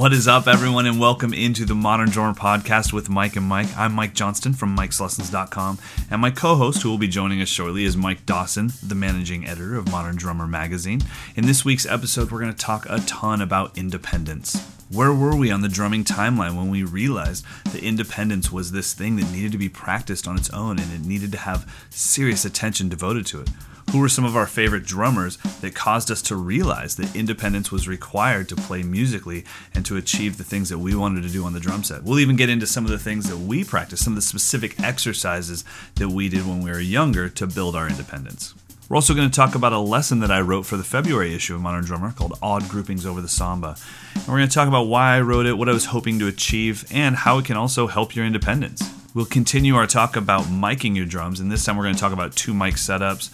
What is up, everyone, and welcome into the Modern Drummer Podcast with Mike and Mike. I'm Mike Johnston from Mike'sLessons.com, and my co host, who will be joining us shortly, is Mike Dawson, the managing editor of Modern Drummer Magazine. In this week's episode, we're going to talk a ton about independence. Where were we on the drumming timeline when we realized that independence was this thing that needed to be practiced on its own and it needed to have serious attention devoted to it? Who were some of our favorite drummers that caused us to realize that independence was required to play musically and to achieve the things that we wanted to do on the drum set? We'll even get into some of the things that we practiced, some of the specific exercises that we did when we were younger to build our independence. We're also going to talk about a lesson that I wrote for the February issue of Modern Drummer called Odd Groupings Over the Samba. And we're going to talk about why I wrote it, what I was hoping to achieve, and how it can also help your independence. We'll continue our talk about miking your drums, and this time we're going to talk about two mic setups,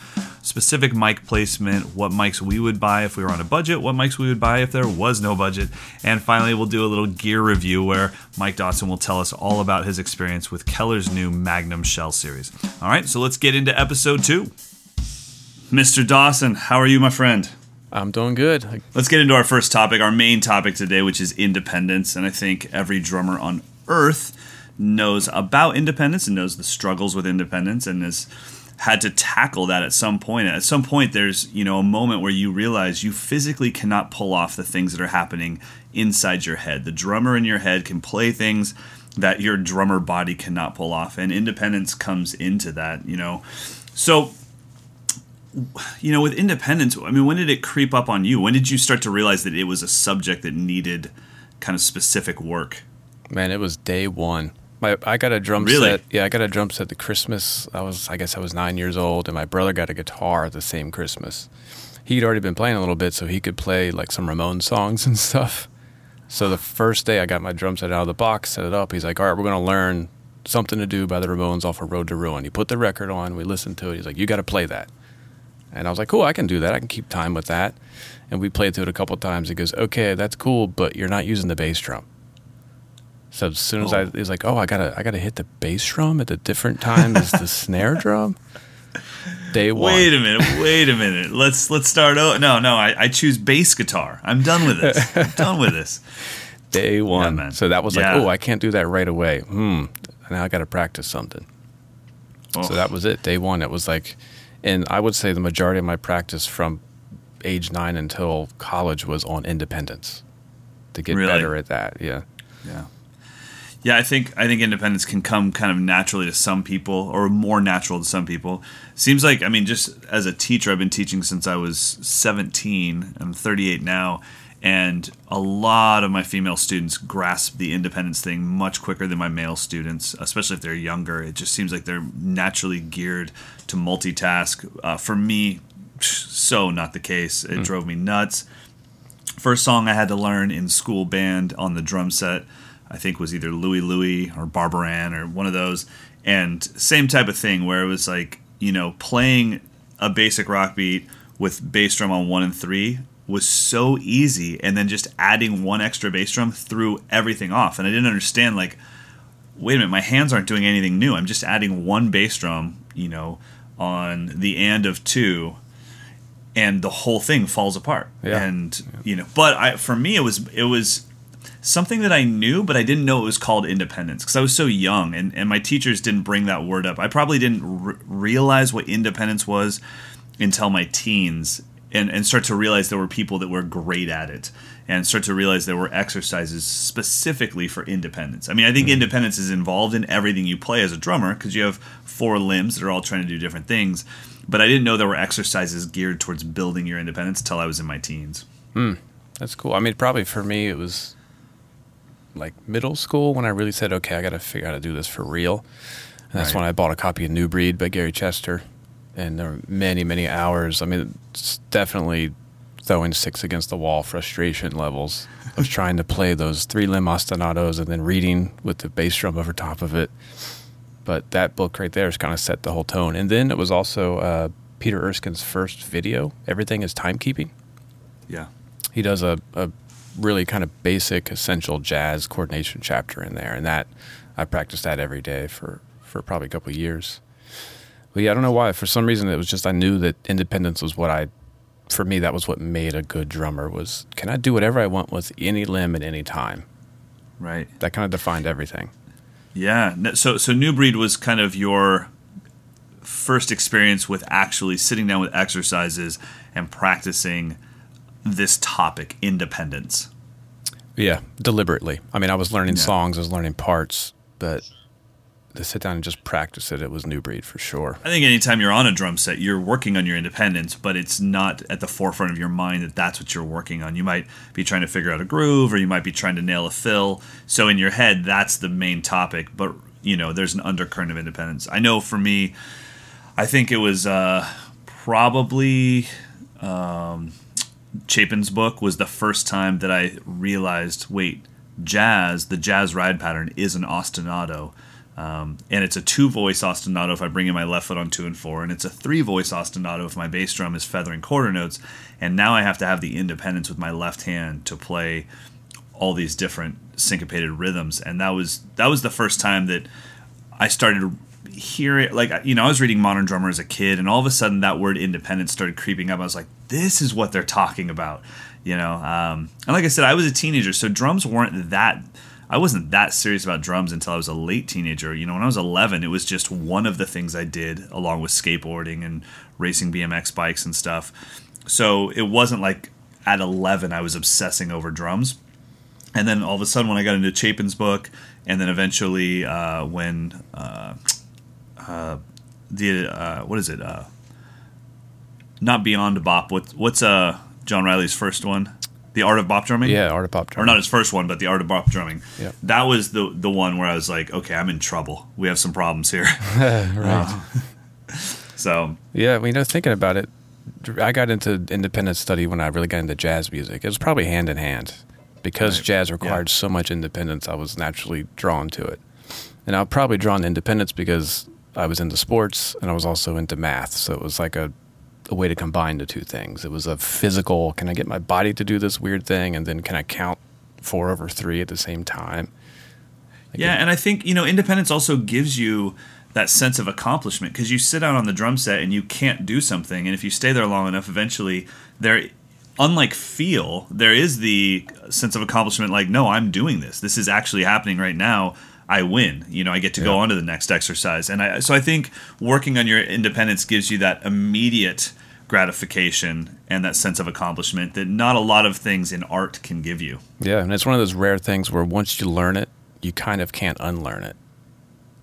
specific mic placement, what mics we would buy if we were on a budget, what mics we would buy if there was no budget, and finally we'll do a little gear review where Mike Dawson will tell us all about his experience with Keller's new Magnum Shell series. All right, so let's get into episode two. Mr. Dawson, how are you, my friend? I'm doing good. Let's get into our first topic, our main topic today, which is independence. And I think every drummer on earth knows about independence and knows the struggles with independence and has had to tackle that at some point. At some point, there's you know a moment where you realize you physically cannot pull off the things that are happening inside your head. The drummer in your head can play things that your drummer body cannot pull off, and independence comes into that. You know, so you know with independence i mean when did it creep up on you when did you start to realize that it was a subject that needed kind of specific work man it was day one my, I got a drum really? set. Yeah, I got a drum set the Christmas. I was, I guess, I was nine years old, and my brother got a guitar the same Christmas. He'd already been playing a little bit, so he could play like some Ramones songs and stuff. So the first day I got my drum set out of the box, set it up. He's like, "All right, we're gonna learn something to do by the Ramones off of Road to Ruin." He put the record on. We listened to it. He's like, "You got to play that." And I was like, "Cool, I can do that. I can keep time with that." And we played through it a couple times. He goes, "Okay, that's cool, but you're not using the bass drum." So as soon as oh. I he's like, "Oh, I gotta I gotta hit the bass drum at a different time as the snare drum." Day one. Wait a minute. Wait a minute. Let's let's start. Oh no no. I, I choose bass guitar. I'm done with this. I'm done with this. Day one. Yeah, so that was yeah. like, oh, I can't do that right away. Hmm. Now I got to practice something. Oh. So that was it. Day one. It was like, and I would say the majority of my practice from age nine until college was on independence to get really? better at that. Yeah. Yeah. Yeah, I think I think independence can come kind of naturally to some people, or more natural to some people. Seems like I mean, just as a teacher, I've been teaching since I was 17. I'm 38 now, and a lot of my female students grasp the independence thing much quicker than my male students, especially if they're younger. It just seems like they're naturally geared to multitask. Uh, for me, so not the case. It mm. drove me nuts. First song I had to learn in school band on the drum set I think was either Louie Louie or Barbara Ann or one of those. And same type of thing where it was like, you know, playing a basic rock beat with bass drum on one and three was so easy. And then just adding one extra bass drum threw everything off. And I didn't understand, like, wait a minute, my hands aren't doing anything new. I'm just adding one bass drum, you know, on the and of two and the whole thing falls apart. Yeah. And you know, but I for me it was it was something that I knew, but I didn't know it was called independence because I was so young and, and my teachers didn't bring that word up. I probably didn't re- realize what independence was until my teens and, and start to realize there were people that were great at it and start to realize there were exercises specifically for independence. I mean, I think mm-hmm. independence is involved in everything you play as a drummer because you have four limbs that are all trying to do different things. But I didn't know there were exercises geared towards building your independence until I was in my teens. Hmm. That's cool. I mean, probably for me, it was like middle school when I really said, okay, I got to figure out how to do this for real. And that's right. when I bought a copy of New Breed by Gary Chester. And there were many, many hours. I mean, it's definitely throwing six against the wall frustration levels of trying to play those three limb ostinatos and then reading with the bass drum over top of it. But that book right there has kind of set the whole tone. And then it was also uh, Peter Erskine's first video. Everything is timekeeping. Yeah. He does a, a really kind of basic, essential jazz coordination chapter in there, and that I practiced that every day for for probably a couple of years. But yeah, I don't know why. For some reason, it was just I knew that independence was what I for me, that was what made a good drummer. Was can I do whatever I want with any limb at any time? Right. That kind of defined everything. Yeah. So so New Breed was kind of your first experience with actually sitting down with exercises and practicing this topic, independence. Yeah, deliberately. I mean, I was learning Yeah. songs, I was learning parts, but to sit down and just practice it, it was New Breed for sure. I think anytime you're on a drum set, you're working on your independence, but it's not at the forefront of your mind that that's what you're working on. You might be trying to figure out a groove, or you might be trying to nail a fill. So in your head, that's the main topic. But you know, there's an undercurrent of independence. I know for me, I think it was uh, probably um, Chapin's book was the first time that I realized, wait, jazz, the jazz ride pattern is an ostinato. Um, and it's a two voice ostinato if I bring in my left foot on two and four, and it's a three voice ostinato if my bass drum is feathering quarter notes. And now I have to have the independence with my left hand to play all these different syncopated rhythms. And that was that was the first time that I started hearing like you know I was reading Modern Drummer as a kid, and all of a sudden that word independence started creeping up. I was like, this is what they're talking about, you know. Um, and like I said, I was a teenager, so drums weren't that. I wasn't that serious about drums until I was a late teenager. You know, when I was 11, it was just one of the things I did along with skateboarding and racing BMX bikes and stuff. So it wasn't like at 11 I was obsessing over drums. And then all of a sudden, when I got into Chapin's book, and then eventually uh, when uh, uh, the uh, what is it? Uh, not Beyond Bop. What, what's uh, John Riley's first one? The Art of Bop Drumming. Yeah, Art of Bop Or not his first one, but the Art of Bop Drumming. Yeah. That was the the one where I was like, okay, I'm in trouble. We have some problems here. right. so Yeah, well, you know, thinking about it, I got into independent study when I really got into jazz music. It was probably hand in hand because Right. jazz required so much independence. I was naturally drawn to it, and I was probably drawn to independence because I was into sports and I was also into math. So it was like a a way to combine the two things. It was a physical. Can I get my body to do this weird thing, and then can I count four over three at the same time? Like yeah, it- and I think you know independence also gives you that sense of accomplishment because you sit out on the drum set and you can't do something, and if you stay there long enough, eventually there. Unlike feel, there is the sense of accomplishment. Like, no, I'm doing this. This is actually happening right now. I win. You know, I get to go on to the next exercise, and I, so I think working on your independence gives you that immediate gratification and that sense of accomplishment that not a lot of things in art can give you. Yeah, and it's one of those rare things where once you learn it, you kind of can't unlearn it.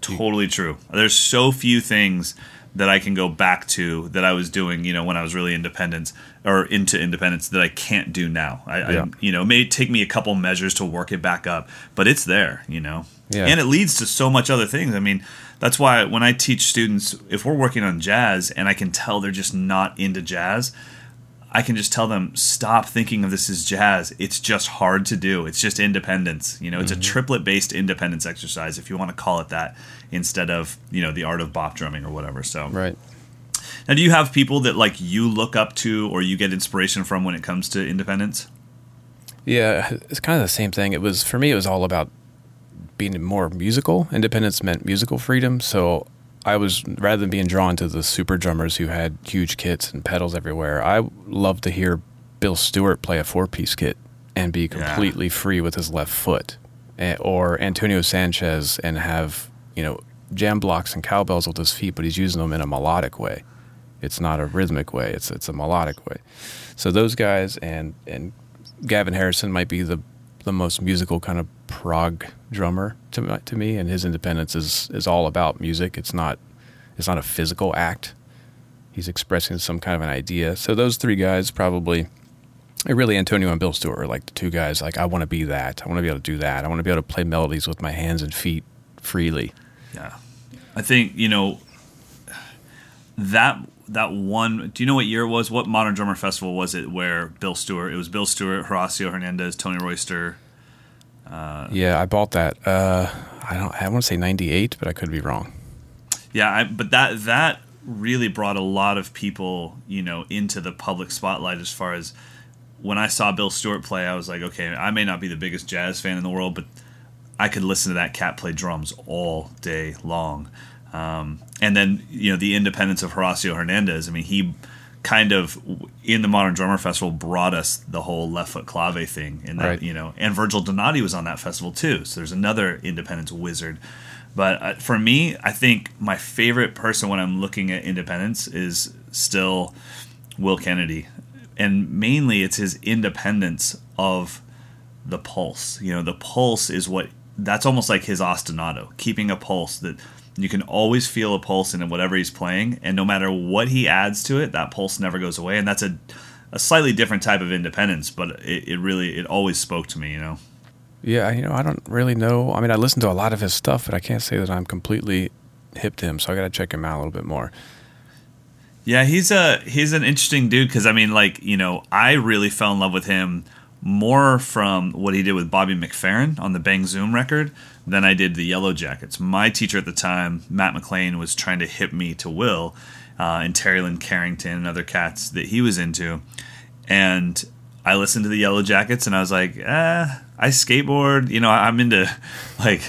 Totally true. There's so few things that I can go back to that I was doing, you know, when I was really independent or into independence that I can't do now. I, Yeah. I you know, it may take me a couple measures to work it back up, but it's there, you know. Yeah. And it leads to so much other things. I mean, that's why when I teach students, if we're working on jazz and I can tell they're just not into jazz, I can just tell them stop thinking of this as jazz. It's just hard to do. It's just independence. You know, it's a mm-hmm. triplet based independence exercise if you want to call it that instead of, you know, the art of bop drumming or whatever. So Right. now do you have people that like you look up to or you get inspiration from when it comes to independence? Yeah, it's kind of the same thing. It was for me. It was all about being more musical. Independence meant musical freedom. So I was rather than being drawn to the super drummers who had huge kits and pedals everywhere. I loved to hear Bill Stewart play a four-piece kit and be Yeah. completely free with his left foot, or Antonio Sanchez and have you know jam blocks and cowbells with his feet, but he's using them in a melodic way. It's not a rhythmic way. It's it's a melodic way. So those guys and and Gavin Harrison might be the the most musical kind of prog drummer to to me, and his independence is is all about music. It's not it's not a physical act. He's expressing some kind of an idea. So those three guys probably, really Antonio and Bill Stewart are like the two guys. Like I want to be that. I want to be able to do that. I want to be able to play melodies with my hands and feet freely. Yeah. I think, you know, that that one do you know what year it was? What modern drummer festival was it where Bill Stewart it was Bill Stewart, Horacio Hernandez, Tony Royster. Yeah, I bought that. Uh, I don't. I want to say '98, but I could be wrong. Yeah, I, but that that really brought a lot of people, you know, into the public spotlight as far as when I saw Bill Stewart play, I was like, okay, I may not be the biggest jazz fan in the world, but I could listen to that cat play drums all day long. Um, and then, you know, the independence of Horacio Hernandez. I mean, he kind of in the Modern Drummer Festival brought us the whole left foot clave thing, and that Right. you know, and Virgil Donati was on that festival too. So there's another independence wizard. But uh, for me, I think my favorite person when I'm looking at independence is still Will Kennedy, and mainly it's his independence of the pulse. You know, the pulse is what that's almost like his ostinato, keeping a pulse that you can always feel a pulse in whatever he's playing, and no matter what he adds to it, that pulse never goes away. And that's a a slightly different type of independence, but it, it really it always spoke to me. You know. Yeah, you know, I don't really know. I mean, I listen to a lot of his stuff, but I can't say that I'm completely hip to him. So I got to check him out a little bit more. Yeah, he's a he's an interesting dude because I mean, like you know, I really fell in love with him more from what he did with Bobby McFerrin on the Bang Zoom record than I did the Yellowjackets. My teacher at the time, Matt McLean, was trying to hip me to Will uh, and Terri Lyne Carrington and other cats that he was into, and I listened to the Yellow Jackets and I was like, eh, I skateboard. You know, I'm into like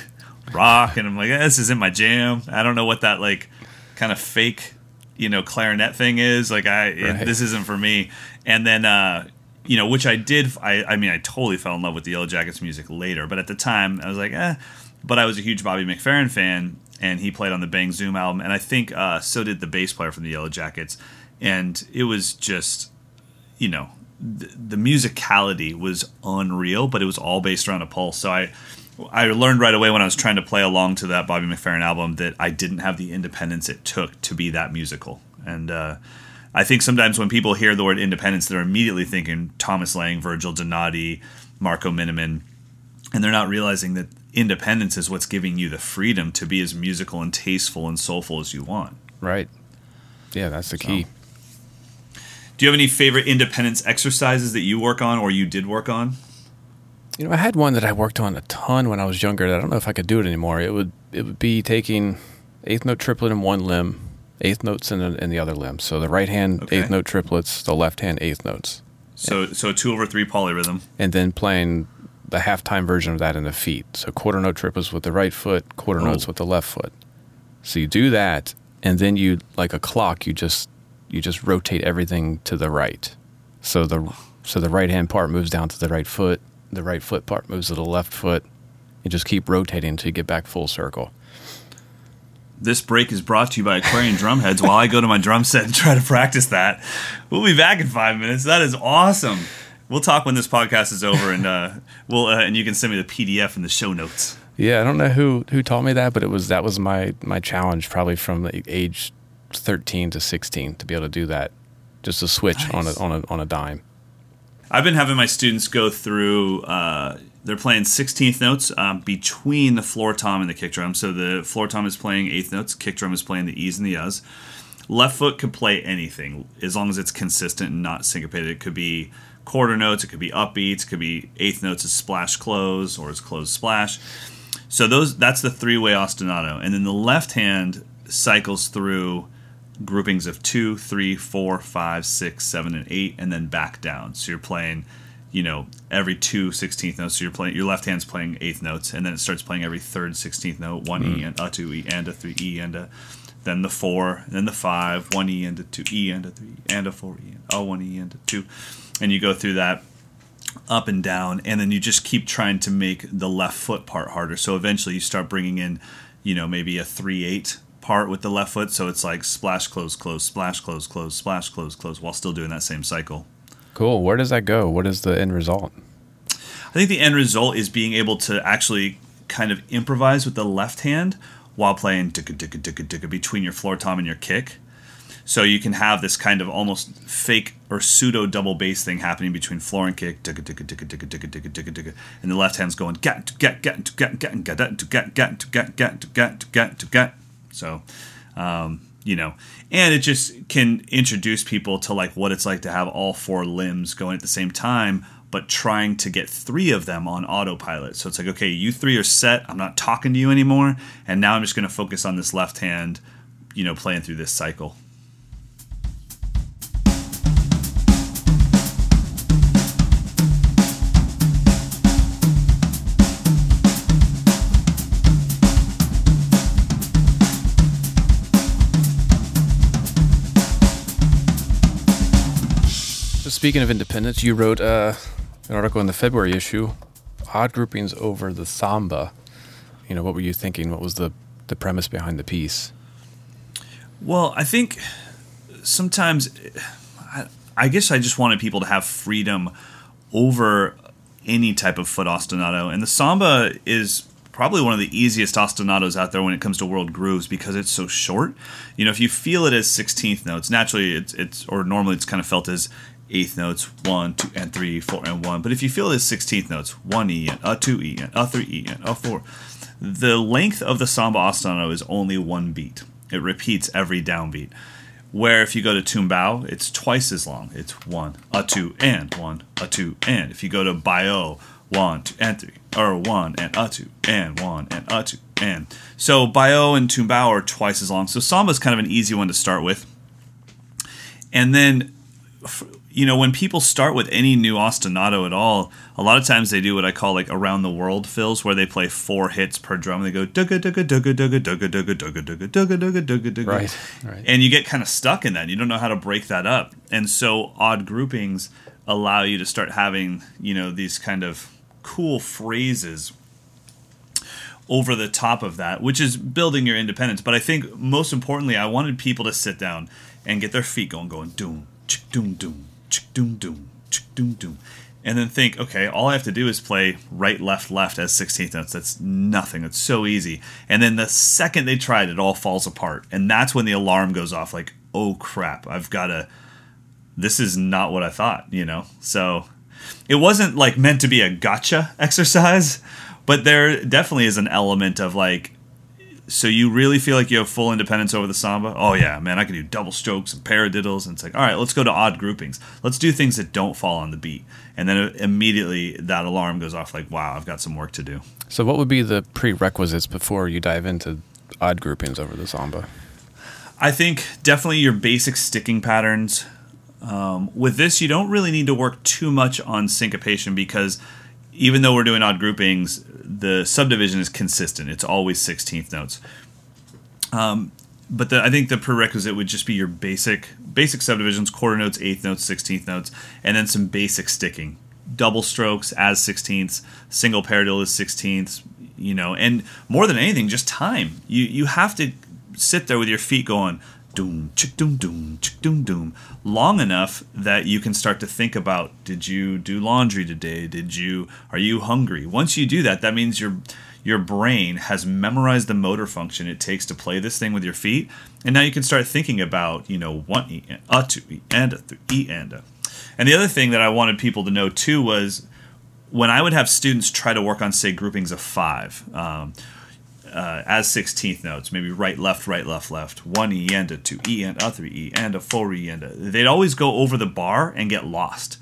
rock, and I'm like, eh, this isn't my jam. I don't know what that like kind of fake you know clarinet thing is like i it- this isn't for me and then uh you know which i did i i mean i totally fell in love with the yellowjackets music later but at the time i was like eh but i was a huge bobby mcferrin fan and he played on the bang zoom album and i think uh so did the bass player from the yellowjackets and it was just you know the, musicality was unreal but it was all based around a pulse so i I learned right away when I was trying to play along to that Bobby McFerrin album that I didn't have the independence it took to be that musical. And uh, I think sometimes when people hear the word independence, they're immediately thinking Thomas Lang, Virgil Donati, Marco Minnemann, and they're not realizing that independence is what's giving you the freedom to be as musical and tasteful and soulful as you want. Right. Yeah, that's the key. Do you have any favorite independence exercises that you work on or you did work on? You know, I had one that I worked on a ton when I was younger. I don't know if I could do it anymore. It would it would be taking eighth note triplet in one limb, eighth notes in, the- in the other limb. So the right hand Okay. eighth note triplets, the left hand eighth notes, So, so two over three polyrhythm. and then playing the halftime version of that in the feet. So quarter note triplets with the right foot, quarter Oh. notes with the left foot. So you do that, and then you like a clock. You just you just rotate everything to the right. So the so the right hand part moves down to the right foot. The right foot part moves to the left foot. You just keep rotating until you get back full circle. This break is brought to you by Aquarian Drumheads while I go to my drum set and try to practice that. We'll be back in five minutes. That is awesome. We'll talk when this podcast is over, and uh, we'll uh, and you can send me the PDF in the show notes. Yeah, I don't know who who taught me that, but it was that was my my challenge probably from age 13 to 16 to be able to do that. Just a switch on a on a on a dime. I've been having my students go through. Uh, they're playing 16th notes um, between the floor tom and the kick drum. So the floor tom is playing eighth notes, kick drum is playing the E's and the U's. Left foot could play anything as long as it's consistent and not syncopated. It could be quarter notes, it could be upbeats, it could be eighth notes as splash close or as close splash. So those that's the three way ostinato, and then the left hand cycles through groupings of two, three, four, five, six, seven, and eight, and then back down. So you're playing, you know, every two sixteenth notes. So you're playing your left hand's playing eighth notes, and then it starts playing every third sixteenth note, one E mm-hmm. and a two E and a three E and a then the four, then the five, one E and a two E and a three and a four E and a one E and a two, and you go through that up and down, and then you just keep trying to make the left foot part harder. So eventually you start bringing in, you know, maybe a three eight part with the left foot. So it's like splash, close, close, splash, close, close, splash, close, close, while still doing that same cycle. Cool. Where does that go? What is the end result? I think the end result is being able to actually kind of improvise with the left hand while playing between your floor tom and your kick. So you can have this kind of almost fake or pseudo double bass thing happening between floor and kick, and the left hand's going to get get get to get get to get get get get get. So, um, you know, and it just can introduce people to like what it's like to have all four limbs going at the same time, but trying to get three of them on autopilot. So it's like, okay, you three are set. I'm not talking to you anymore, and now I'm just going to focus on this left hand, you know, playing through this cycle. Speaking of independence, you wrote uh, an article in the February issue, odd groupings over the samba. You know, what were you thinking? What was the the premise behind the piece? Well, I think sometimes, I, I guess I just wanted people to have freedom over any type of foot ostinato, and the samba is probably one of the easiest ostinatos out there when it comes to world grooves because it's so short. You know, if you feel it as 16th notes, naturally it's it's or normally it's kind of felt as eighth notes one, two, and three, four, and one. But if you feel it 16th notes, one E and a two E and a three E and a four, the length of the samba ostinato is only one beat. It repeats every downbeat. Where if you go to tumbao, it's twice as long. It's one, a two, and one, a two, and. If you go to baião, one, two, and three, or one, and a two, and one, and a two, and. So baião and tumbao are twice as long. So samba is kind of an easy one to start with. And then you know, when people start with any new ostinato at all, a lot of times they do what I call like around the world fills, where they play four hits per drum. They go dugga dugga dugga dugga dugga dugga dugga dugga dugga dugga dugga dugga. Right, right. And you get kind of stuck in that. You don't know how to break that up. And so odd groupings allow you to start having, you know, these kind of cool phrases over the top of that, which is building your independence. But I think most importantly, I wanted people to sit down and get their feet going, going doom, doom, doom doom doom doom doom and then think okay all i have to do is play right left left as 16th notes. That's nothing. It's so easy. And then the second they try it it all falls apart. And that's when the alarm goes off like oh crap i've got to this is not what i thought you know? So it wasn't like meant to be a gotcha exercise but there definitely is an element of like so you really feel like you have full independence over the samba? Oh yeah, man, I can do double strokes and paradiddles, and it's like, all right, let's go to odd groupings. Let's do things that don't fall on the beat, and then immediately that alarm goes off, like, wow, I've got some work to do. So, what would be the prerequisites before you dive into odd groupings over the samba? I think definitely your basic sticking patterns. Um, with this, you don't really need to work too much on syncopation because even though we're doing odd groupings, the subdivision is consistent. It's always 16th notes. Um, but the, I think the prerequisite would just be your basic basic subdivisions, quarter notes, eighth notes, sixteenth notes, and then some basic sticking. Double strokes as sixteenths, single paradiddle is sixteenths, you know, and more than anything, just time. You you have to sit there with your feet going doom chick doom doom chick doom doom long enough that you can start to think about did you do laundry today? Did you are you hungry? Once you do that that means your your brain has memorized the motor function it takes to play this thing with your feet and now you can start thinking about you know one e a two e and a three e and a. And the other thing that i wanted people to know too was when i would have students try to work on say groupings of five um, uh, as 16th notes, maybe right, left, right, left, left, one E and a two E and a three E and a four E and a. They'd always go over the bar and get lost.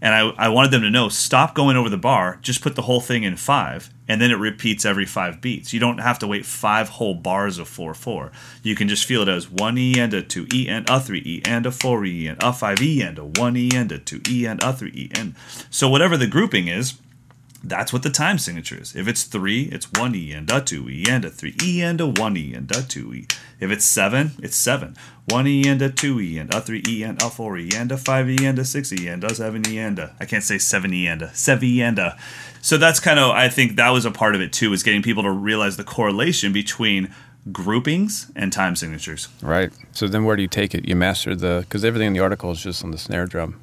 And I, I wanted them to know stop going over the bar, just put the whole thing in five, and then it repeats every five beats. You don't have to wait five whole bars of 4 4. You can just feel it as 1 E and a 2 E and a 3 E and a 4 E and a 5 E and a 1 E and a 2 E and a 3 E. And so, whatever the grouping is, that's what the time signature is. If it's three, it's one E and a two E and a three E and a one E and a two E. If it's seven, it's seven. One E and a two E and a three E and a four E and a five E and a six E and a seven E and a. I can't say seven E and a seven E and a. So that's kind of I think that was a part of it too, is getting people to realize the correlation between groupings and time signatures. Right. So then where do you take it? You master the because everything in the article is just on the snare drum.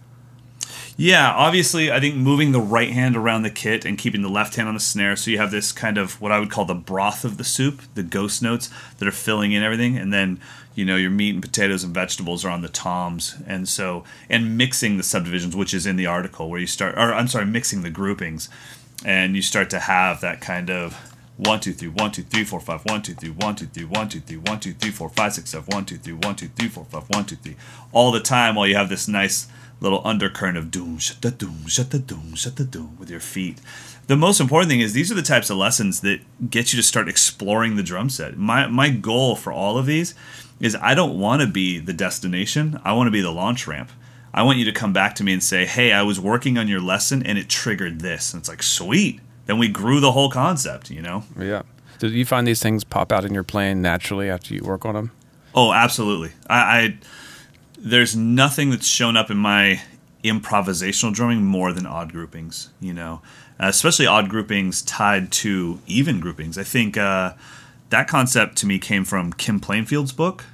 Yeah, obviously, I think moving the right hand around the kit and keeping the left hand on the snare, so you have this kind of what I would call the broth of the soup, the ghost notes that are filling in everything, and then you know your meat and potatoes and vegetables are on the toms, and so and mixing the subdivisions, which is in the article where you start, or I'm sorry, mixing the groupings, and you start to have that kind of one two three one two three four five one two three one two three one two three one two three four five six seven one two three one two three four five one two three all the time while you have this nice little undercurrent of doom, shut the doom, shut the doom, shut the doom with your feet. The most important thing is these are the types of lessons that get you to start exploring the drum set. My my goal for all of these is I don't want to be the destination. I want to be the launch ramp. I want you to come back to me and say, "Hey, I was working on your lesson and it triggered this." And it's like, "Sweet." Then we grew the whole concept, you know? Yeah. Did you find these things pop out in your playing naturally after you work on them? Oh, absolutely. I, I there's nothing that's shown up in my improvisational drumming more than odd groupings. You know, uh, especially odd groupings tied to even groupings. I think uh, that concept to me came from Kim Plainfield's book.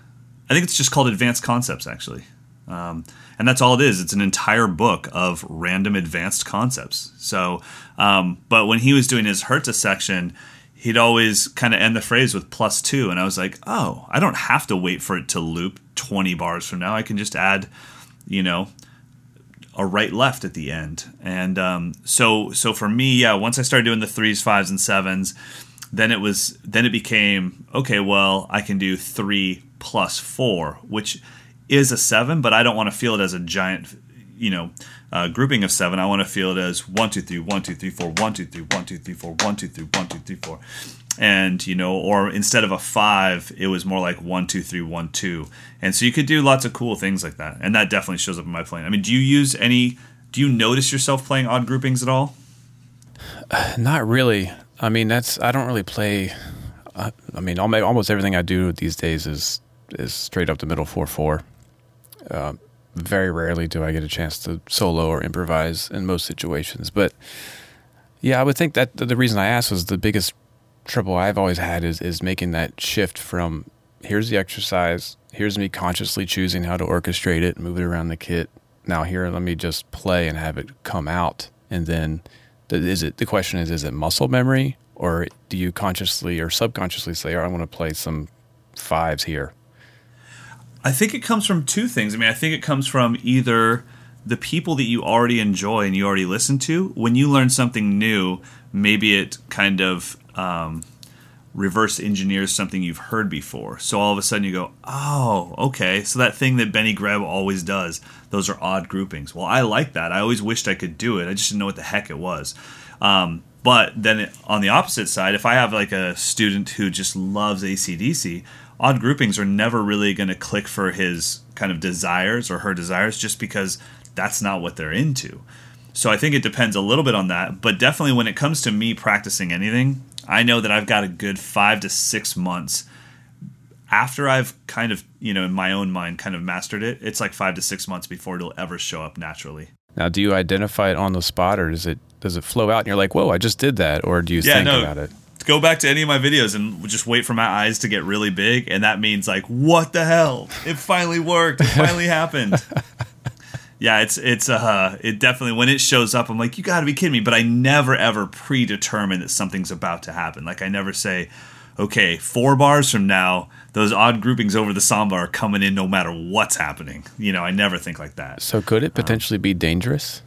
I think it's just called Advanced Concepts, actually. Um, and that's all it is. It's an entire book of random advanced concepts. So, um, but when he was doing his Herta section, he'd always kind of end the phrase with plus two. And I was like, oh, I don't have to wait for it to loop 20 bars from now. I can just add, you know, a right left at the end. And um, so, so for me, yeah, once I started doing the threes, fives, and sevens, then it was, then it became, okay, well, I can do three plus four, which is a seven, but I don't want to feel it as a giant, you know, uh, grouping of seven. I want to feel it as one, two, three, one, two, three, four, one, two, three, one, two, three, four, one, two, three, one, two, three, four. And, you know, or instead of a five, it was more like one, two, three, one, two. And so you could do lots of cool things like that. And that definitely shows up in my playing. I mean, do you use any, do you notice yourself playing odd groupings at all? Not really. I mean, that's, I don't really play, I, mean, almost everything I do these days is, is straight up the middle 4 4. Uh, very rarely do I get a chance to solo or improvise in most situations. But yeah, I would think that the reason I asked was the biggest trouble I've always had is is making that shift from here's the exercise, here's me consciously choosing how to orchestrate it, move it around the kit. Now here, let me just play and have it come out, and then is it the question is is it muscle memory or do you consciously or subconsciously say, I want to play some fives here? I think it comes from two things. I mean, I think it comes from either the people that you already enjoy and you already listen to. When you learn something new, maybe it kind of um, reverse engineers something you've heard before. So all of a sudden you go, oh, okay. So that thing that Benny Greb always does, those are odd groupings. Well, I like that. I always wished I could do it. I just didn't know what the heck it was. Um, but then on the opposite side, if I have like a student who just loves ACDC, odd groupings are never really going to click for his kind of desires or her desires just because that's not what they're into. So I think it depends a little bit on that. But definitely when it comes to me practicing anything, I know that I've got a good five to six months after I've kind of, you know, in my own mind kind of mastered it. It's like five to six months before it'll ever show up naturally. Now, do you identify it on the spot or does it does it flow out and you're like, whoa, I just did that? Or do you yeah, think no, about it? Go back to any of my videos and just wait for my eyes to get really big and that means like what the hell? It finally worked. It finally happened. Yeah it's it's uh it definitely when it shows up i'm like you gotta be kidding me. But i never ever predetermine that something's about to happen. Like i never say okay four bars from now those odd groupings over the samba are coming in no matter what's happening. You know i never think like that. So could it potentially um, be dangerous?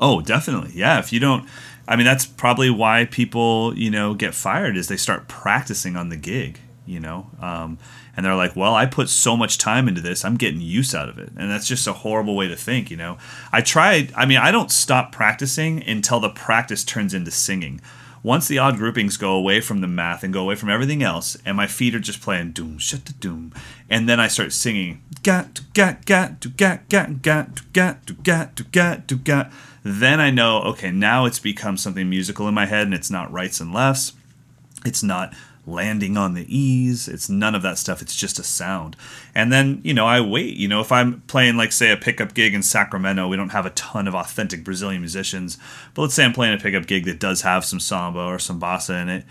Oh definitely. Yeah if you don't I mean, that's probably why people, you know, get fired is they start practicing on the gig, you know, um, and they're like, well, I put so much time into this, I'm getting use out of it, and that's just a horrible way to think, you know. I tried. I mean, I don't stop practicing until the practice turns into singing. Once the odd groupings go away from the math and go away from everything else, and my feet are just playing doom, shut the doom, and then I start singing, to got, to got, to got, got, got, got, got then I know, okay, now it's become something musical in my head and it's not rights and lefts. It's not landing on the E's. It's none of that stuff. It's just a sound. And then, you know, I wait. You know, if I'm playing, like, say, a pickup gig in Sacramento, we don't have a ton of authentic Brazilian musicians. But let's say I'm playing a pickup gig that does have some samba or some bossa in it.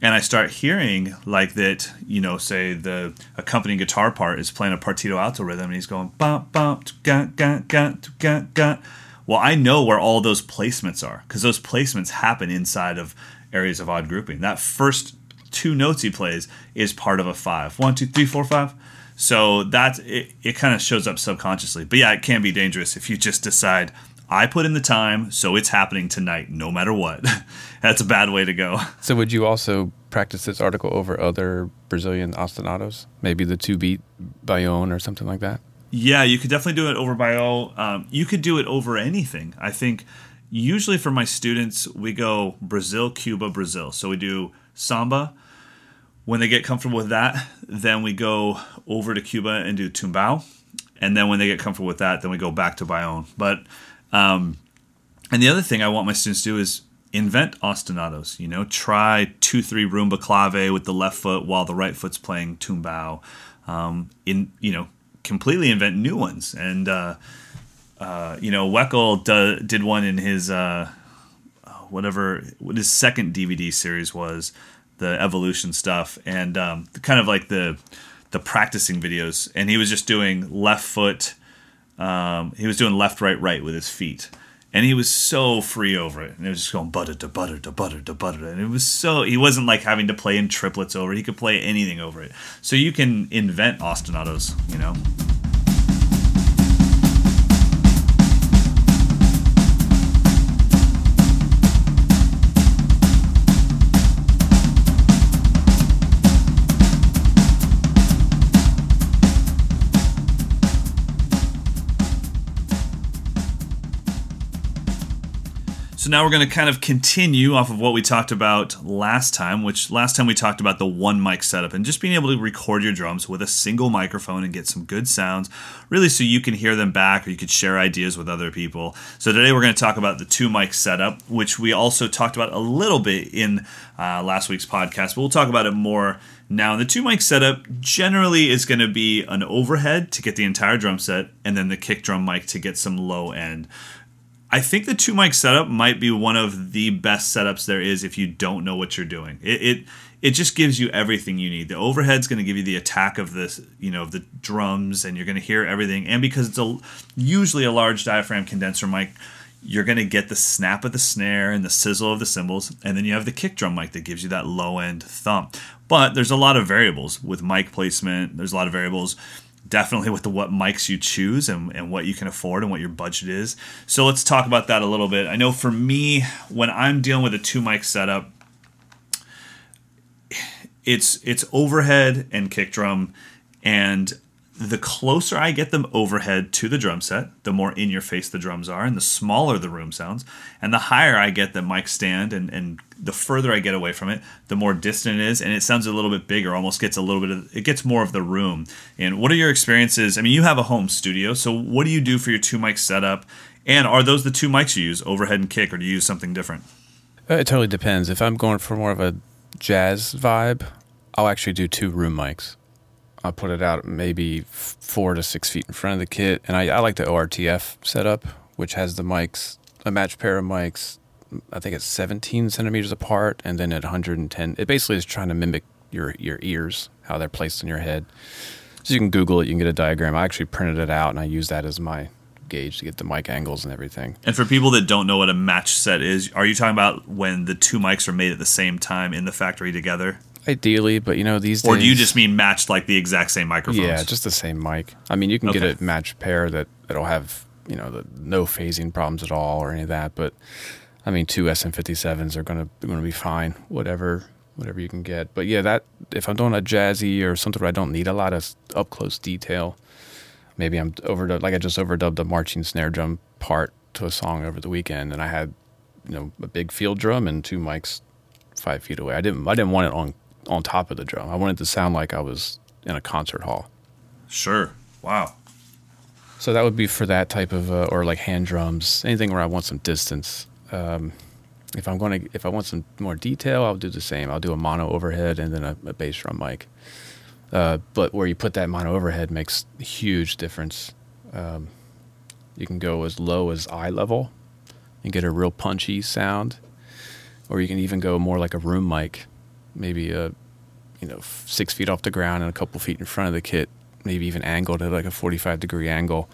And I start hearing like that, you know, say the accompanying guitar part is playing a partido alto rhythm, and he's going bum bum ga ga ga ga ga well, I know where all those placements are because those placements happen inside of areas of odd grouping. That first two notes he plays is part of a five. One, two, three, four, five. So that's it, it kind of shows up subconsciously. But yeah, it can be dangerous if you just decide, I put in the time, so it's happening tonight, no matter what. that's a bad way to go. So would you also practice this article over other Brazilian ostinatos? Maybe the two beat baião or something like that? Yeah, you could definitely do it over baião. Um, you could do it over anything. I think usually for my students, we go Brazil, Cuba, Brazil. So we do samba. When they get comfortable with that, then we go over to Cuba and do tumbao. And then when they get comfortable with that, then we go back to baião. But um, and the other thing I want my students to do is invent ostinatos. You know, try two three rumba clave with the left foot while the right foot's playing tumbao. Um, in you know, completely invent new ones. And uh, uh, you know, Weckl do, did one in his uh, whatever what his second DVD series was, the evolution stuff, and um, kind of like the the practicing videos, and he was just doing left foot. Um, he was doing left, right, right with his feet, and he was so free over it, and it was just going butter to butter to butter to butter, and it was so he wasn't like having to play in triplets over it. He could play anything over it. So you can invent ostinatos, you know. So now we're going to kind of continue off of what we talked about last time, which last time we talked about the one mic setup and just being able to record your drums with a single microphone and get some good sounds, really so you can hear them back or you could share ideas with other people. So today we're going to talk about the two mic setup, which we also talked about a little bit in uh, last week's podcast, but we'll talk about it more now, the two mic setup generally is going to be an overhead to get the entire drum set, and then the kick drum mic to get some low end. I think the two mic setup might be one of the best setups there is if you don't know what you're doing. It it, it just gives you everything you need. The overhead's going to give you the attack of this, you know, the drums, and you're going to hear everything. And because it's a usually a large diaphragm condenser mic, you're going to get the snap of the snare and the sizzle of the cymbals, and then you have the kick drum mic that gives you that low end thump. But there's a lot of variables with mic placement. There's a lot of variables definitely with the what mics you choose and, and what you can afford and what your budget is. So let's talk about that a little bit. I know for me, when I'm dealing with a two mic setup, it's it's overhead and kick drum and the closer I get them overhead to the drum set, the more in your face the drums are, and the smaller the room sounds. And the higher I get the mic stand, and, and the further I get away from it, the more distant it is, and it sounds a little bit bigger, almost gets a little bit of, it gets more of the room. And what are your experiences? I mean, you have a home studio, so what do you do for your two mic setup? And are those the two mics you use, overhead and kick, or do you use something different? Uh, it totally depends. If I'm going for more of a jazz vibe, I'll actually do two room mics. I'll put it out maybe four to six feet in front of the kit. And I, I like the ORTF setup, which has the mics, a matched pair of mics. I think it's 17 centimeters apart, and then at 110. It basically is trying to mimic your your ears, how they're placed in your head. So you can Google it, you can get a diagram. I actually printed it out, and I use that as my gauge to get the mic angles and everything. And for people that don't know what a match set is, are you talking about when the two mics are made at the same time in the factory together? Ideally, but you know these Or days, do you just mean matched like the exact same microphones? yeah, just the same mic. I mean, you can get a matched pair that that'll have you know the no phasing problems at all or any of that. But I mean, two SM57s are gonna going to be fine. Whatever whatever you can get. But yeah, that if I'm doing a jazzy or something where I don't need a lot of up close detail, maybe I'm overdub like I just overdubbed a marching snare drum part to a song over the weekend, and I had you know a big field drum and two mics five feet away. I didn't I didn't want it on on top of the drum. I wanted it to sound like I was in a concert hall. Sure. Wow. So that would be for that type of, uh, or like hand drums, anything where I want some distance. Um, if I'm going to, if I want some more detail, I'll do the same. I'll do a mono overhead and then a, a bass drum mic. Uh, but where you put that mono overhead makes a huge difference. Um, you can go as low as eye level and get a real punchy sound, or you can even go more like a room mic, maybe a, you know, six feet off the ground and a couple feet in front of the kit, maybe even angled at like a 45 degree angle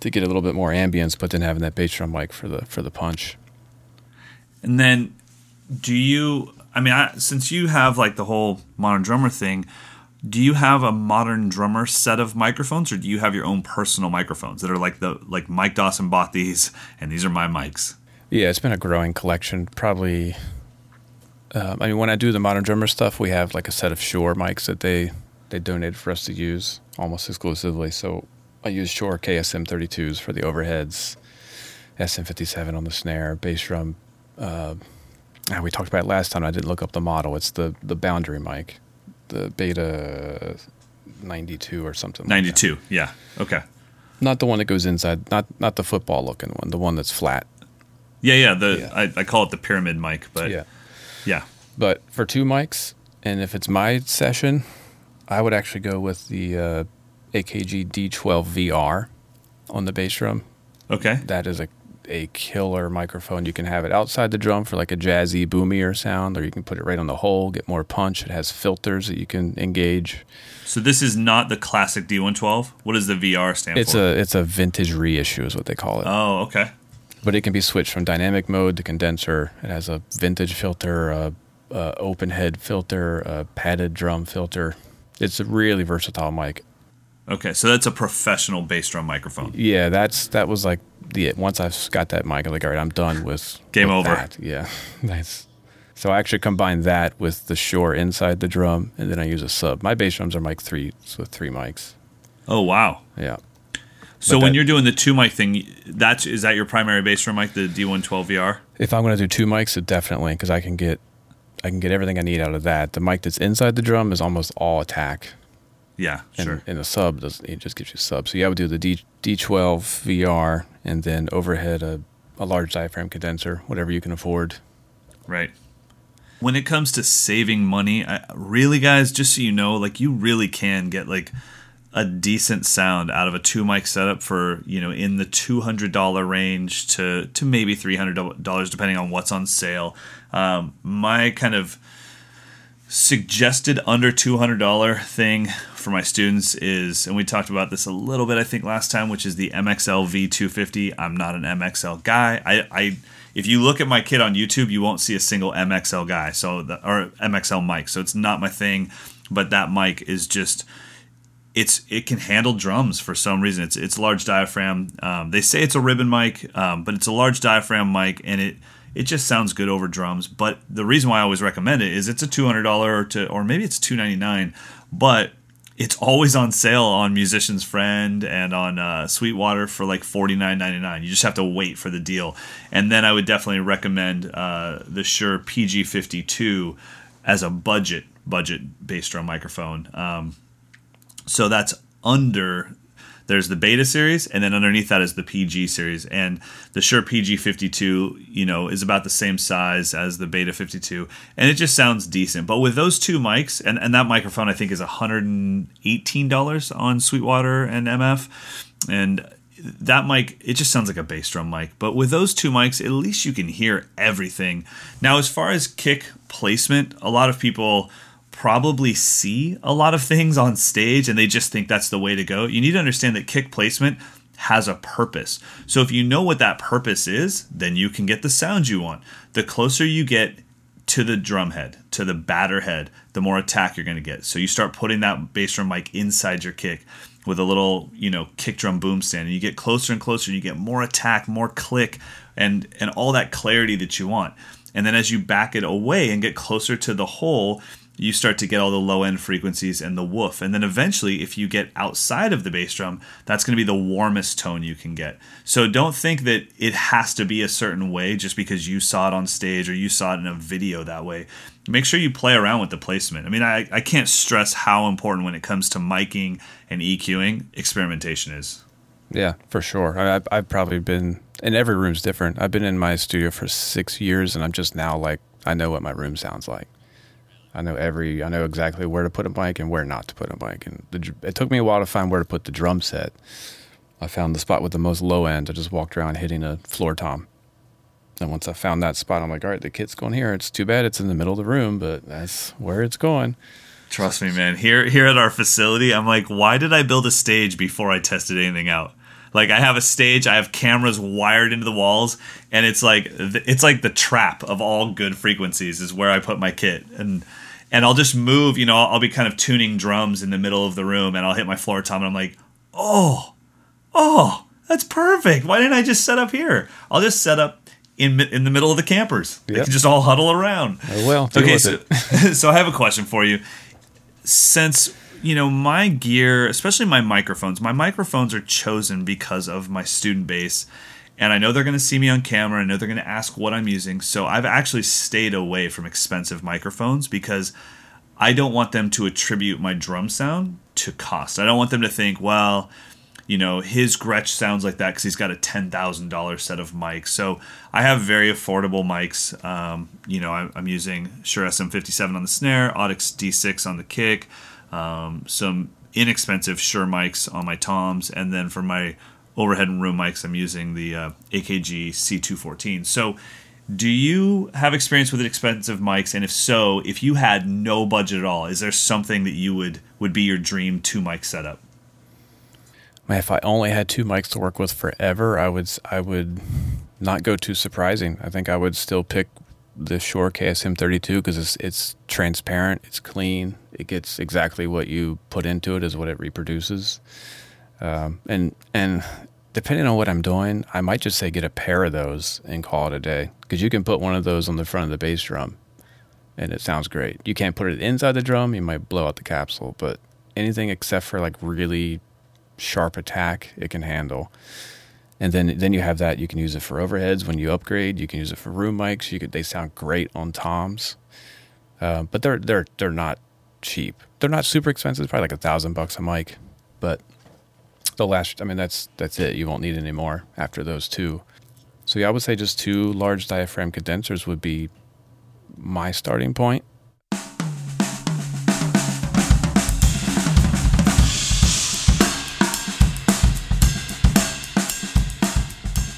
to get a little bit more ambience, but then having that bass drum mic for the for the punch. And then, do you? I mean, I, since you have like the whole modern drummer thing, do you have a modern drummer set of microphones, or do you have your own personal microphones that are like the like Mike Dawson bought these, and these are my mics? Yeah, it's been a growing collection. Probably, um, I mean, when I do the modern drummer stuff, we have like a set of Shure mics that they they donated for us to use almost exclusively. So I use Shure KSM 32s for the overheads, SM57 on the snare, bass drum. Uh, we talked about it last time. I didn't look up the model. It's the the boundary mic, the Beta 92 or something. like that. Ninety-two. Yeah. Okay. Not the one that goes inside. Not not the football looking one. The one that's flat. Yeah, yeah. The Yeah. I, I call it the pyramid mic, but yeah. Yeah. But for two mics, and if it's my session, I would actually go with the uh, AKG D12 VR on the bass drum. Okay. That is a a killer microphone. You can have it outside the drum for like a jazzy, boomier sound, or you can put it right on the hole, get more punch. It has filters that you can engage. So this is not the classic D112. What does the VR stand It's for? a it's a vintage reissue is what they call it. oh, okay. But it can be switched from dynamic mode to condenser. It has a vintage filter, a, a open head filter, a padded drum filter. It's a really versatile mic. Okay, so that's a professional bass drum microphone. Yeah, that's that was like the once I've got that mic, I'm like, all right, I'm done with Game with over. that. Yeah, nice. So I actually combine that with the Shure inside the drum, and then I use a sub. My bass drums are mic three with three mics. Oh wow. Yeah, So But when that- you're doing the two mic thing, that's is that your primary bass drum mic, the D112 VR? if I'm going to do two mics, it definitely because I can get I can get everything I need out of that. The mic that's inside the drum is almost all attack. Yeah, and, sure. and the sub does it just gives you sub. So yeah, I would do the D D12 VR and then overhead a, a large diaphragm condenser, whatever you can afford. Right. When it comes to saving money, I, really, guys, just so you know, like you really can get like a decent sound out of a two mic setup for you know in the two hundred dollar range to to maybe three hundred dollars depending on what's on sale. Um, my kind of suggested under $200 thing for my students is and we talked about this a little bit i think last time which is the mxl v250 i'm not an mxl guy i, I if you look at my kit on youtube you won't see a single mxl guy so the, or mxl mic so it's not my thing but that mic is just it's it can handle drums for some reason. It's it's large diaphragm. Um, they say it's a ribbon mic, um, but it's a large diaphragm mic, and it it just sounds good over drums. But the reason why I always recommend it is it's a two hundred dollar to or maybe it's two ninety nine, but it's always on sale on Musician's Friend and on uh, Sweetwater for like forty nine ninety nine. You just have to wait for the deal. And then I would definitely recommend uh, the Shure PG fifty two as a budget budget bass drum microphone. Um, so that's under there's the beta series and then underneath that is the pg series. And the Shure pg 52 you know is about the same size as the beta 52 and it just sounds decent. But with those two mics and, and that microphone i think is $118 on sweetwater and mf and that mic it just sounds like a bass drum mic. But with those two mics at least you can hear everything. Now as far as kick placement a lot of people probably see a lot of things on stage and they just think that's the way to go. You need to understand that kick placement has a purpose. So if you know what that purpose is, then you can get the sound you want. The closer you get to the drum head, to the batter head, the more attack you're going to get. So you start putting that bass drum mic inside your kick with a little, you know, kick drum boom stand and you get closer and closer and you get more attack, more click and and all that clarity that you want. And then as you back it away and get closer to the hole, you start to get all the low end frequencies and the woof. And then eventually, if you get outside of the bass drum, that's going to be the warmest tone you can get. So don't think that it has to be a certain way just because you saw it on stage or you saw it in a video that way. Make sure you play around with the placement. I mean, I, I can't stress how important when it comes to miking and EQing, experimentation is. Yeah, for sure. I, I've, probably been, and every room's different. I've been in my studio for six years, and I'm just now like, I know what my room sounds like. I know every, I know exactly where to put a mic and where not to put a mic. And the, it took me a while to find where to put the drum set. I found the spot with the most low end. I just walked around hitting a floor tom. And once I found that spot, I'm like, all right, the kit's going here. It's too bad it's in the middle of the room, but that's where it's going. Trust me, man. Here, here at our facility, I'm like, why did I build a stage before I tested anything out? Like, I have a stage, I have cameras wired into the walls, and it's like, it's like the trap of all good frequencies is where I put my kit, and and I'll just move. You know, I'll be kind of tuning drums in the middle of the room, and I'll hit my floor tom, and I'm like, oh, oh, that's perfect. Why didn't I just set up here? I'll just set up in in the middle of the campers. They Yep. can just all huddle around. Well, deal okay. So, so I have a question for you. Since you know my gear, especially my microphones, my microphones are chosen because of my student base. And I know they're going to see me on camera. I know they're going to ask what I'm using. So I've actually stayed away from expensive microphones because I don't want them to attribute my drum sound to cost. I don't want them to think, well, you know, his Gretsch sounds like that because he's got a ten thousand dollar set of mics. So I have very affordable mics. Um, you know, I'm using Shure SM57 on the snare, Audix D6 on the kick, um, some inexpensive Shure mics on my toms, and then for my overhead and room mics, I'm using the uh, AKG C214. So, do you have experience with expensive mics? And if so, if you had no budget at all, is there something that you would would be your dream two mic setup? Man, if I only had two mics to work with forever, I would I would not go too surprising. I think I would still pick the Shure KSM 32 because it's it's transparent, it's clean, it gets exactly what you put into it is what it reproduces, um, and and depending on what I'm doing, I might just say get a pair of those and call it a day. Because you can put one of those on the front of the bass drum, and it sounds great. You can't put it inside the drum; you might blow out the capsule, but anything except for like really sharp attack, it can handle. And then then you have that you can use it for overheads when you upgrade you can use it for room mics you could they sound great on toms. Uh, but they're they're they're not cheap. They're not super expensive it's probably like a thousand bucks a mic but the last i mean that's that's it. You won't need any more after those two. So yeah i would say just two large diaphragm condensers would be my starting point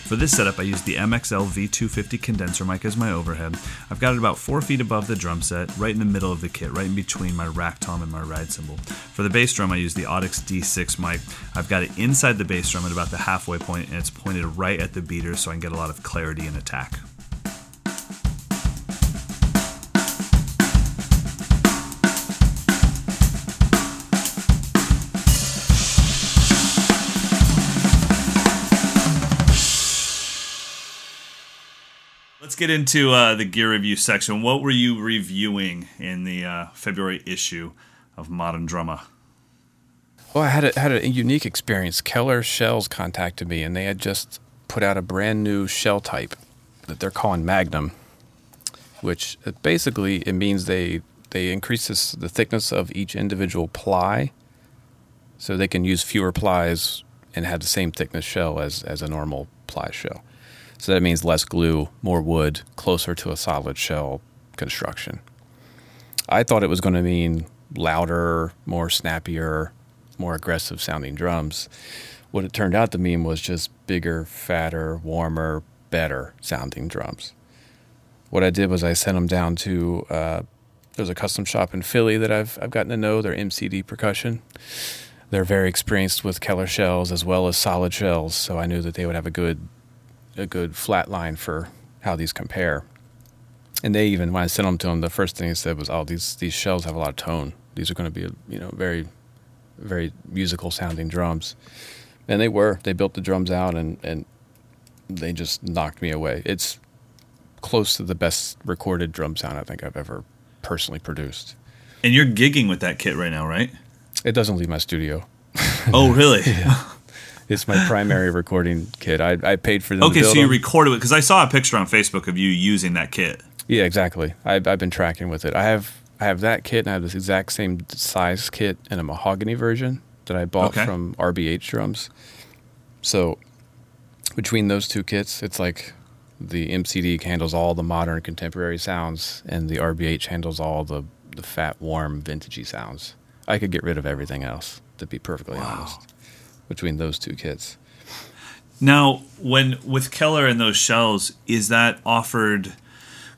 For this setup, I used the MXL V250 condenser mic as my overhead. I've got it about 4 feet above the drum set, right in the middle of the kit, right in between my rack tom and my ride cymbal. For the bass drum, I use the Audix D6 mic. I've got it inside the bass drum at about the halfway point, and it's pointed right at the beater so I can get a lot of clarity and attack. Get into uh, the gear review section. What were you reviewing in the uh, February issue of Modern Drummer? Well, I had a, had a unique experience. Keller Shells contacted me, and they had just put out a brand new shell type that they're calling Magnum, which basically it means they they increase this, the thickness of each individual ply, so they can use fewer plies and have the same thickness shell as as a normal ply shell. So that means less glue, more wood, closer to a solid shell construction. I thought it was going to mean louder, more snappier, more aggressive sounding drums. What it turned out to mean was just bigger, fatter, warmer, better sounding drums. What I did was I sent them down to uh, there's a custom shop in Philly that I've I've gotten to know. They're MCD Percussion. They're very experienced with Keller shells as well as solid shells, so I knew that they would have a good a good flat line for how these compare. And they even when I sent them to them, the first thing they said was, "Oh, these these shells have a lot of tone. These are going to be you know very very musical sounding drums." And they were. They built the drums out and and they just knocked me away. It's close to the best recorded drum sound I think I've ever personally produced. And you're gigging with that kit right now, right? It doesn't leave my studio. Oh, really? yeah. It's my primary recording kit. I, I paid for them. Okay, so you them. recorded it because I saw a picture on Facebook of you using that kit. Yeah, exactly. I've, I've been tracking with it. I have I have that kit and I have this exact same size kit in a mahogany version that I bought Okay. from RBH drums. So between those two kits, it's like the MCD handles all the modern contemporary sounds and the RBH handles all the, the fat, warm, vintagey sounds. I could get rid of everything else, to be perfectly honest, between those two kits. Now, when with Keller and those shells, is that offered?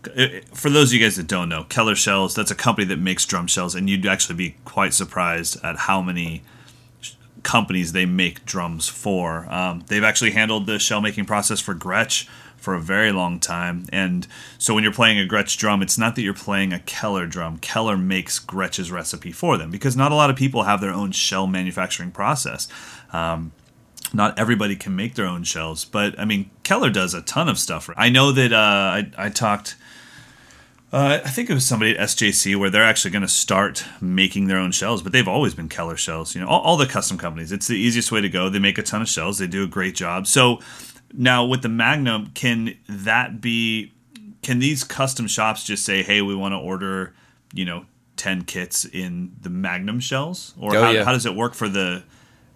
uh, For those of you guys that don't know, Keller Shells, that's a company that makes drum shells, and you'd actually be quite surprised at how many companies they make drums for. Um, they've actually handled the shell making process for Gretsch for a very long time. And so when you're playing a Gretsch drum, it's not that you're playing a Keller drum. Keller makes Gretsch's recipe for them because not a lot of people have their own shell manufacturing process. Um, not everybody can make their own shells, but I mean, Keller does a ton of stuff. I know that uh, I, I talked, uh, I think it was somebody at SJC where they're actually going to start making their own shells, but they've always been Keller shells. You know, all, all the custom companies, it's the easiest way to go. They make a ton of shells, they do a great job. So now with the Magnum, can that be, can these custom shops just say, hey, we want to order, you know, 10 kits in the Magnum shells? Or Oh, how, yeah. how does it work for the,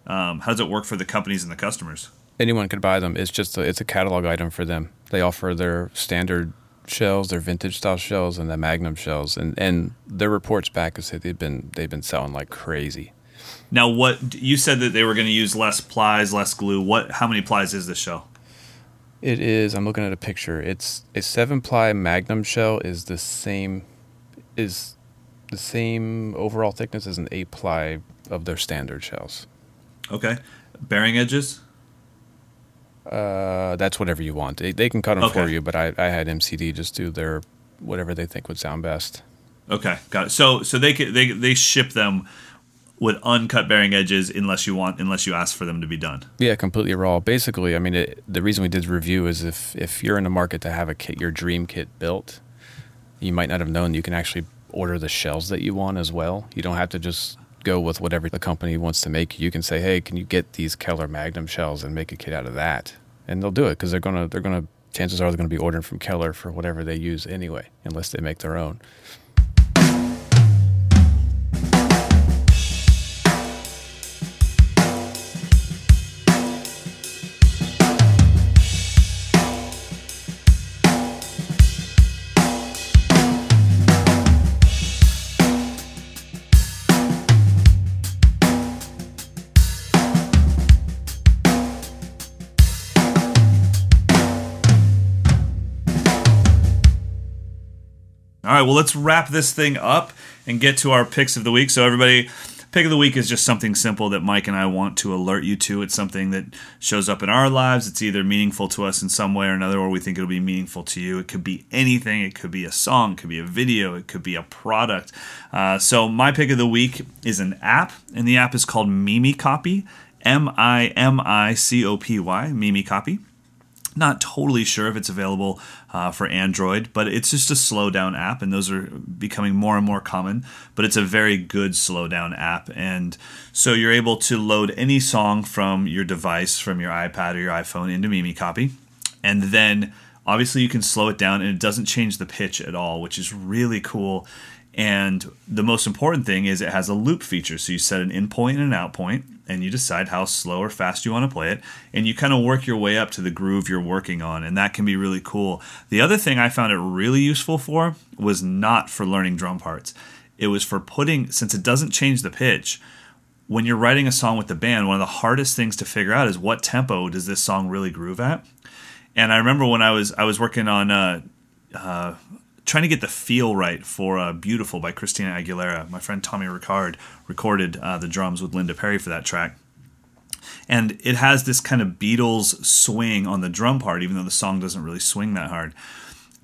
um, how does it work for the companies and the customers? anyone could buy them. It's just a, it's a catalog item for them. They offer their standard shells, their vintage style shells, and the Magnum shells. And and their reports back say they've been they've been selling like crazy. Now, what you said that they were going to use less plies, less glue. What? How many plies is this shell? It is. I'm looking at a picture. It's a seven ply Magnum shell. Is the same. Is the same overall thickness as an eight ply of their standard shells. Okay. Bearing edges. Uh, that's whatever you want. They, they can cut them for you, but I, I had MCD just do their whatever they think would sound best. Okay, got it. So so they could, they they ship them with uncut bearing edges unless you want unless you ask for them to be done. Yeah, completely raw. Basically, I mean, it, the reason we did the review is if if you're in the market to have a kit, your dream kit built, you might not have known you can actually order the shells that you want as well. You don't have to just go with whatever the company wants to make. You can say, "Hey, can you get these Keller Magnum shells and make a kit out of that?" And they'll do it because they're gonna they're gonna chances are they're gonna be ordering from Keller for whatever they use anyway, unless they make their own. Well, let's wrap this thing up and get to our picks of the week. So, everybody, pick of the week is just something simple that Mike and I want to alert you to. It's something that shows up in our lives. It's either meaningful to us in some way or another, or we think it'll be meaningful to you. It could be anything. It could be a song, it could be a video, it could be a product. Uh, so, my pick of the week is an app, and the app is called Mimi Copy. M I M I C O P Y, Mimi Copy not totally sure if it's available uh, for Android, but it's just a slow down app, and those are becoming more and more common. But it's a very good slow down app, and so you're able to load any song from your device, from your iPad or your iPhone, into Mimi Copy, and then obviously you can slow it down, and it doesn't change the pitch at all, which is really cool. And the most important thing is it has a loop feature. So you set an in point and an out point, and you decide how slow or fast you want to play it. And you kind of work your way up to the groove you're working on. And that can be really cool. The other thing I found it really useful for was not for learning drum parts, it was for putting, since it doesn't change the pitch, when you're writing a song with the band, one of the hardest things to figure out is what tempo does this song really groove at. And I remember when I was I was working on uh, uh, trying to get the feel right for uh, "Beautiful" by Christina Aguilera. My friend Tommy Ricard recorded uh, the drums with Linda Perry for that track, and it has this kind of Beatles swing on the drum part, even though the song doesn't really swing that hard.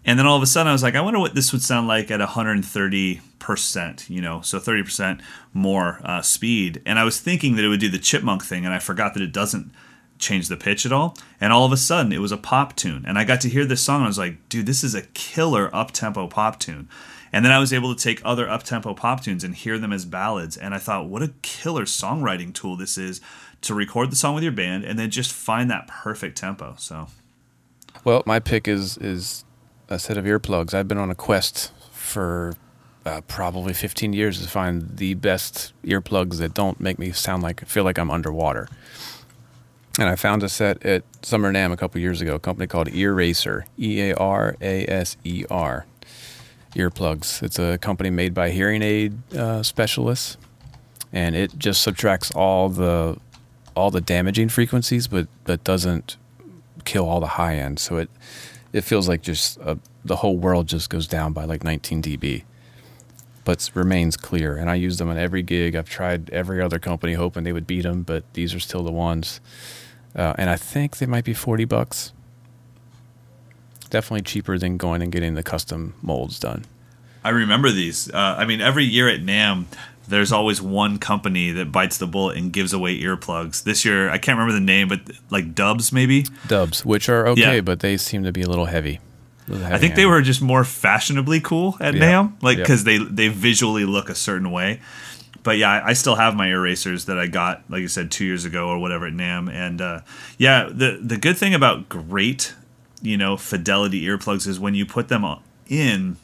And then all of a sudden, I was like, I wonder what this would sound like at 130 percent, you know, so 30 percent more uh, speed. And I was thinking that it would do the chipmunk thing, and I forgot that it doesn't change the pitch at all. And all of a sudden, it was a pop tune, and I got to hear this song, and I was like, dude, this is a killer up tempo pop tune. And then I was able to take other up tempo pop tunes and hear them as ballads, and I thought, what a killer songwriting tool this is to record the song with your band and then just find that perfect tempo. So. Well, my pick is is a set of earplugs. I've been on a quest for uh, probably 15 years to find the best earplugs that don't make me sound like feel like I'm underwater. And I found a set at Summer NAMM a couple years ago, a company called Earaser, E A R A S E R, earplugs. It's a company made by hearing aid uh, specialists, and it just subtracts all the all the damaging frequencies, but but doesn't kill all the high end. So it it feels like just uh the whole world just goes down by like 19 dB, but remains clear. And I use them on every gig. I've tried every other company hoping they would beat them, but these are still the ones. Uh, and I think they might be 40 bucks. Definitely cheaper than going and getting the custom molds done. I remember these. Uh, I mean, every year at NAMM, there's always one company that bites the bullet and gives away earplugs. This year, I can't remember the name, but like Dubs maybe. Dubs, which are okay, Yeah. but they seem to be a little heavy. I think they were just more fashionably cool at. NAMM, like because they they visually look a certain way. But yeah, I I still have my erasers that I got, like you said, two years ago or whatever at NAMM. And uh, yeah, the the good thing about great, you know, fidelity earplugs is when you put them in,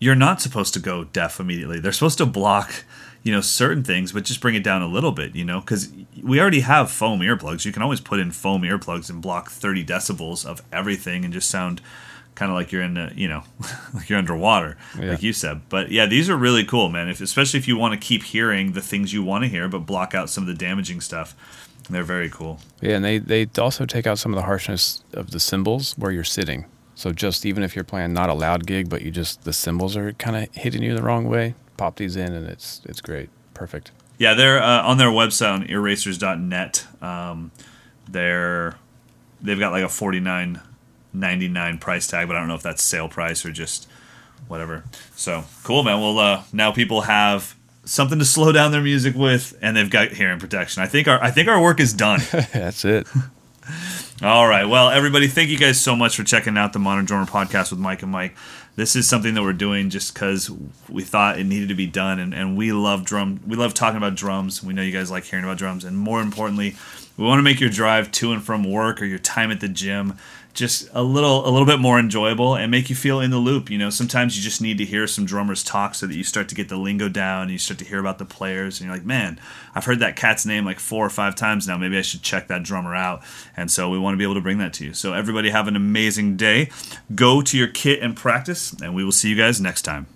you're not supposed to go deaf immediately. They're supposed to block, you know, certain things, but just bring it down a little bit, you know, because we already have foam earplugs. You can always put in foam earplugs and block 30 decibels of everything and just sound kind of like you're in the, you know, like you're underwater, Yeah. like you said. But yeah, these are really cool, man. If, especially if you want to keep hearing the things you want to hear, but block out some of the damaging stuff. They're very cool. Yeah, and they they also take out some of the harshness of the cymbals where you're sitting. So just even if you're playing not a loud gig, but you just the cymbals are kind of hitting you the wrong way, pop these in and it's it's great, perfect. Yeah, they're uh, on their website on earasers.net. Um, they're they've got like a forty nine ninety nine price tag, but I don't know if that's sale price or just whatever. So cool, man. Well, uh, now people have something to slow down their music with, and they've got hearing protection. I think our I think our work is done. That's it. All right. Well, everybody, thank you guys so much for checking out the Modern Drummer podcast with Mike and Mike. This is something that we're doing just because we thought it needed to be done, and, and we love drum. We love talking about drums. We know you guys like hearing about drums, and more importantly, we want to make your drive to and from work or your time at the gym just a little a little bit more enjoyable and make you feel in the loop. You know, sometimes you just need to hear some drummers talk so that you start to get the lingo down and you start to hear about the players and you're like, man, I've heard that cat's name like four or five times now. Maybe I should check that drummer out. And so we want to be able to bring that to you. So everybody have an amazing day. Go to your kit and practice, and we will see you guys next time.